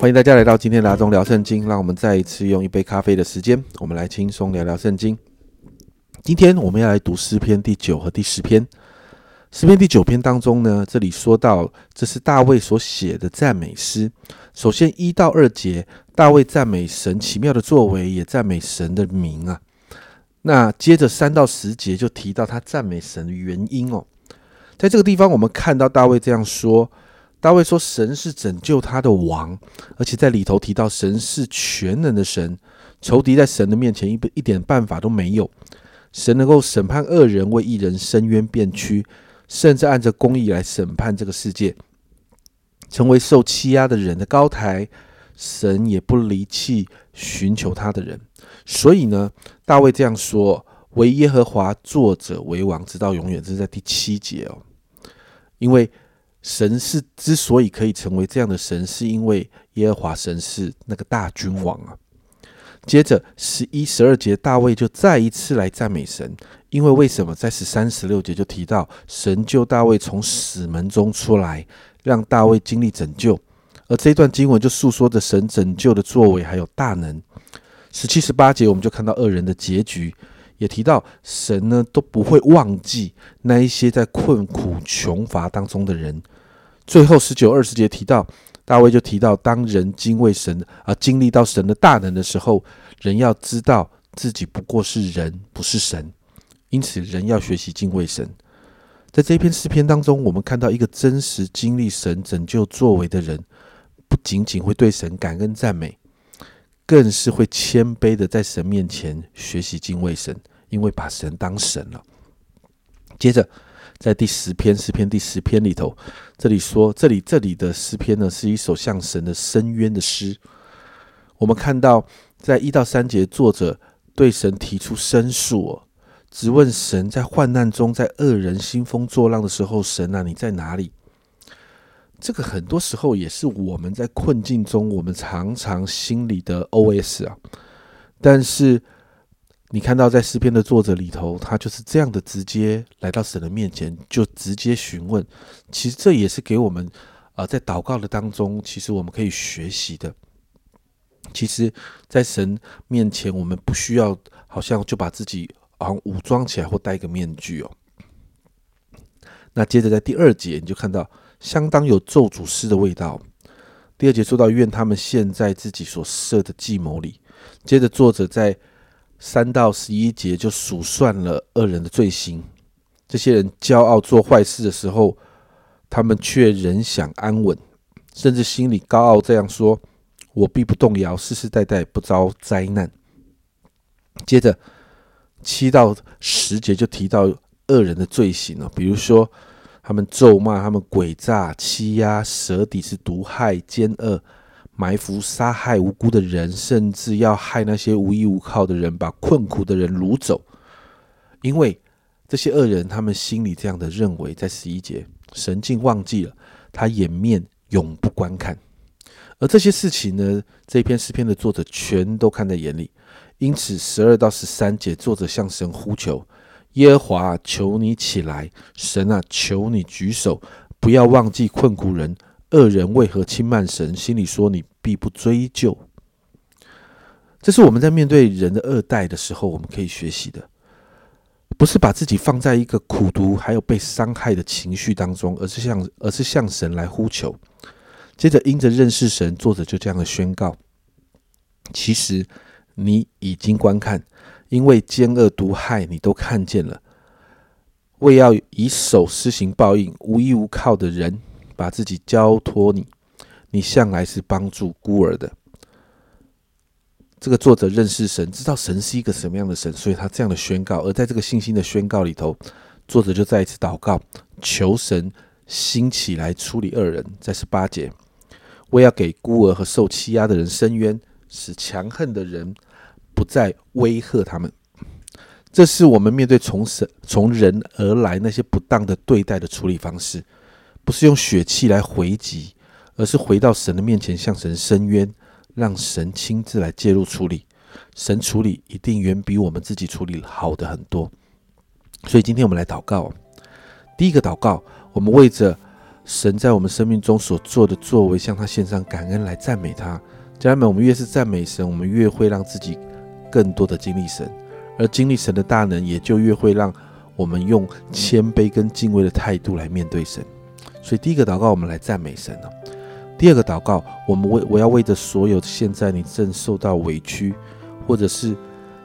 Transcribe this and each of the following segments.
欢迎大家来到今天的阿中聊圣经，让我们再一次用一杯咖啡的时间，我们来轻松聊聊圣经。今天我们要来读诗篇第九和第十篇。诗篇第九篇当中呢，这里说到这是大卫所写的赞美诗。首先一到二节，大卫赞美神奇妙的作为，也赞美神的名啊。那接着三到十节就提到他赞美神的原因哦。在这个地方，我们看到大卫这样说。大卫说：“神是拯救他的王，而且在里头提到神是全能的神，仇敌在神的面前一一点办法都没有。神能够审判恶人，为一人伸冤辩屈，甚至按着公义来审判这个世界，成为受欺压的人的高台。神也不离弃寻求他的人。所以呢，大卫这样说：为耶和华作者为王，直到永远。这是在第七节哦，因为。”神是之所以可以成为这样的神，是因为耶和华神是那个大君王啊。接着十一、十二节，大卫就再一次来赞美神，因为为什么在十三、十六节就提到神救大卫从死门中出来，让大卫经历拯救，而这段经文就诉说着神拯救的作为还有大能。十七、十八节，我们就看到恶人的结局。也提到神呢都不会忘记那一些在困苦穷乏当中的人。最后十九二十节提到大卫就提到，当人敬畏神啊，经历到神的大能的时候，人要知道自己不过是人，不是神。因此，人要学习敬畏神。在这篇诗篇当中，我们看到一个真实经历神拯救作为的人，不仅仅会对神感恩赞美。更是会谦卑的在神面前学习敬畏神，因为把神当神了。接着，在第十篇诗篇第十篇里头，这里说，这里这里的诗篇呢，是一首向神的深渊的诗。我们看到，在一到三节，作者对神提出申诉，只问神在患难中，在恶人兴风作浪的时候，神啊，你在哪里？这个很多时候也是我们在困境中，我们常常心里的 O.S. 啊。但是你看到在诗篇的作者里头，他就是这样的直接来到神的面前，就直接询问。其实这也是给我们啊，在祷告的当中，其实我们可以学习的。其实，在神面前，我们不需要好像就把自己啊武装起来或戴一个面具哦。那接着在第二节，你就看到。相当有咒诅诗的味道。第二节说到，愿他们陷在自己所设的计谋里。接着，作者在三到十一节就数算了恶人的罪行。这些人骄傲做坏事的时候，他们却仍想安稳，甚至心里高傲，这样说：“我必不动摇，世世代代不遭灾难。”接着七到十节就提到恶人的罪行了，比如说。他们咒骂，他们诡诈、欺压、舌底是毒害、奸恶、埋伏、杀害无辜的人，甚至要害那些无依无靠的人，把困苦的人掳走。因为这些恶人，他们心里这样的认为，在十一节，神竟忘记了他掩面永不观看。而这些事情呢，这篇诗篇的作者全都看在眼里。因此，十二到十三节，作者向神呼求。耶和华，求你起来！神啊，求你举手，不要忘记困苦人。恶人为何轻慢神？心里说你必不追究。这是我们在面对人的恶待的时候，我们可以学习的，不是把自己放在一个苦读还有被伤害的情绪当中，而是向而是向神来呼求。接着，因着认识神，作者就这样的宣告：其实你已经观看。因为奸恶毒害，你都看见了。为要以手施行报应，无依无靠的人，把自己交托你。你向来是帮助孤儿的。这个作者认识神，知道神是一个什么样的神，所以他这样的宣告。而在这个信心的宣告里头，作者就再一次祷告，求神兴起来处理恶人。在十八节，为要给孤儿和受欺压的人伸冤，使强横的人。不再威吓他们，这是我们面对从神从人而来那些不当的对待的处理方式，不是用血气来回击，而是回到神的面前向神伸冤，让神亲自来介入处理。神处理一定远比我们自己处理好的很多。所以今天我们来祷告，第一个祷告，我们为着神在我们生命中所做的作为，向他献上感恩来赞美他。家人们，我们越是赞美神，我们越会让自己更多的经历神，而经历神的大能，也就越会让我们用谦卑跟敬畏的态度来面对神。所以，第一个祷告，我们来赞美神了。第二个祷告，我们为我要为着所有现在你正受到委屈，或者是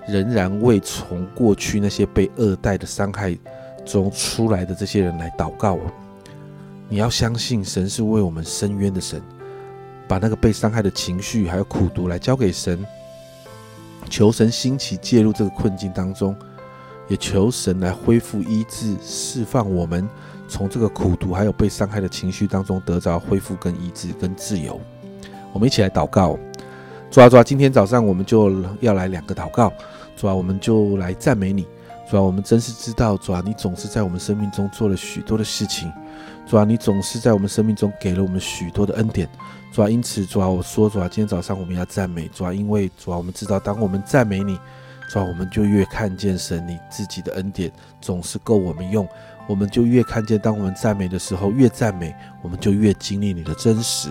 仍然未从过去那些被二代的伤害中出来的这些人来祷告哦。你要相信神是为我们伸冤的神，把那个被伤害的情绪还有苦毒来交给神，求神兴起介入这个困境当中，也求神来恢复医治，释放我们。从这个苦毒还有被伤害的情绪当中得着恢复跟医治跟自由，我们一起来祷告。主啊，主啊，今天早上我们就要来两个祷告。主啊，我们就来赞美你。主啊，我们真是知道，主啊，你总是在我们生命中做了许多的事情。主啊，你总是在我们生命中给了我们许多的恩典。主啊，因此，主啊，我说，主啊，今天早上我们要赞美。主啊，因为主啊，我们知道，当我们赞美你，主啊，我们就越看见神你自己的恩典总是够我们用。我们就越看见，当我们赞美的时候，越赞美，我们就越经历你的真实。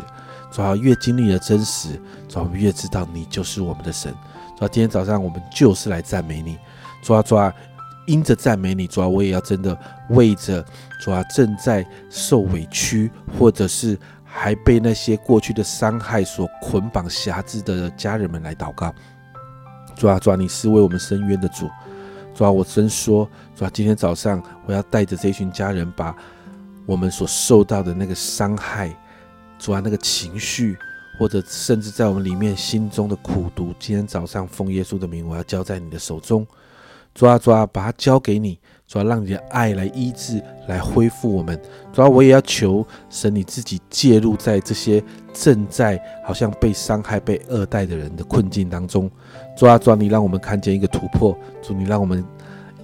主要越经历了真实，主要越知道你就是我们的神。主要今天早上我们就是来赞美你。主要主要因着赞美你，主要我也要真的为着主要正在受委屈，或者是还被那些过去的伤害所捆绑辖制的家人们来祷告。主啊主啊你是为我们伸冤的主。主啊，我真说，主啊，今天早上我要带着这群家人，把我们所受到的那个伤害，主啊，那个情绪，或者甚至在我们里面心中的苦毒，今天早上奉耶稣的名，我要交在你的手中。主啊，主啊，把它交给你，主啊，让你的爱来医治，来恢复我们。主啊，我也要求神你自己介入在这些正在好像被伤害、被恶待的人的困境当中。主啊，主啊，你让我们看见一个突破。主，你让我们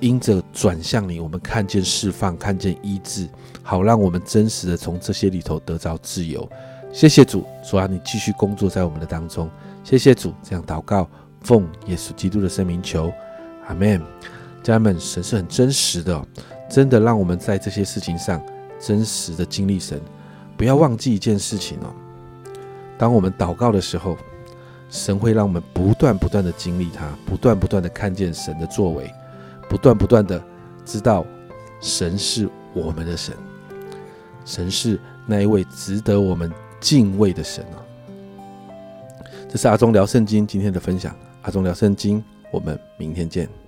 因着转向你，我们看见释放，看见医治，好让我们真实的从这些里头得着自由。谢谢主，主啊，你继续工作在我们的当中。谢谢主，这样祷告，奉耶稣基督的圣名求。阿门，家人们，神是很真实的，真的让我们在这些事情上真实的经历神。不要忘记一件事情哦，当我们祷告的时候，神会让我们不断不断的经历他，不断不断的看见神的作为，不断不断的知道神是我们的神，神是那一位值得我们敬畏的神哦。这是阿忠聊圣经今天的分享，阿忠聊圣经。我们明天见。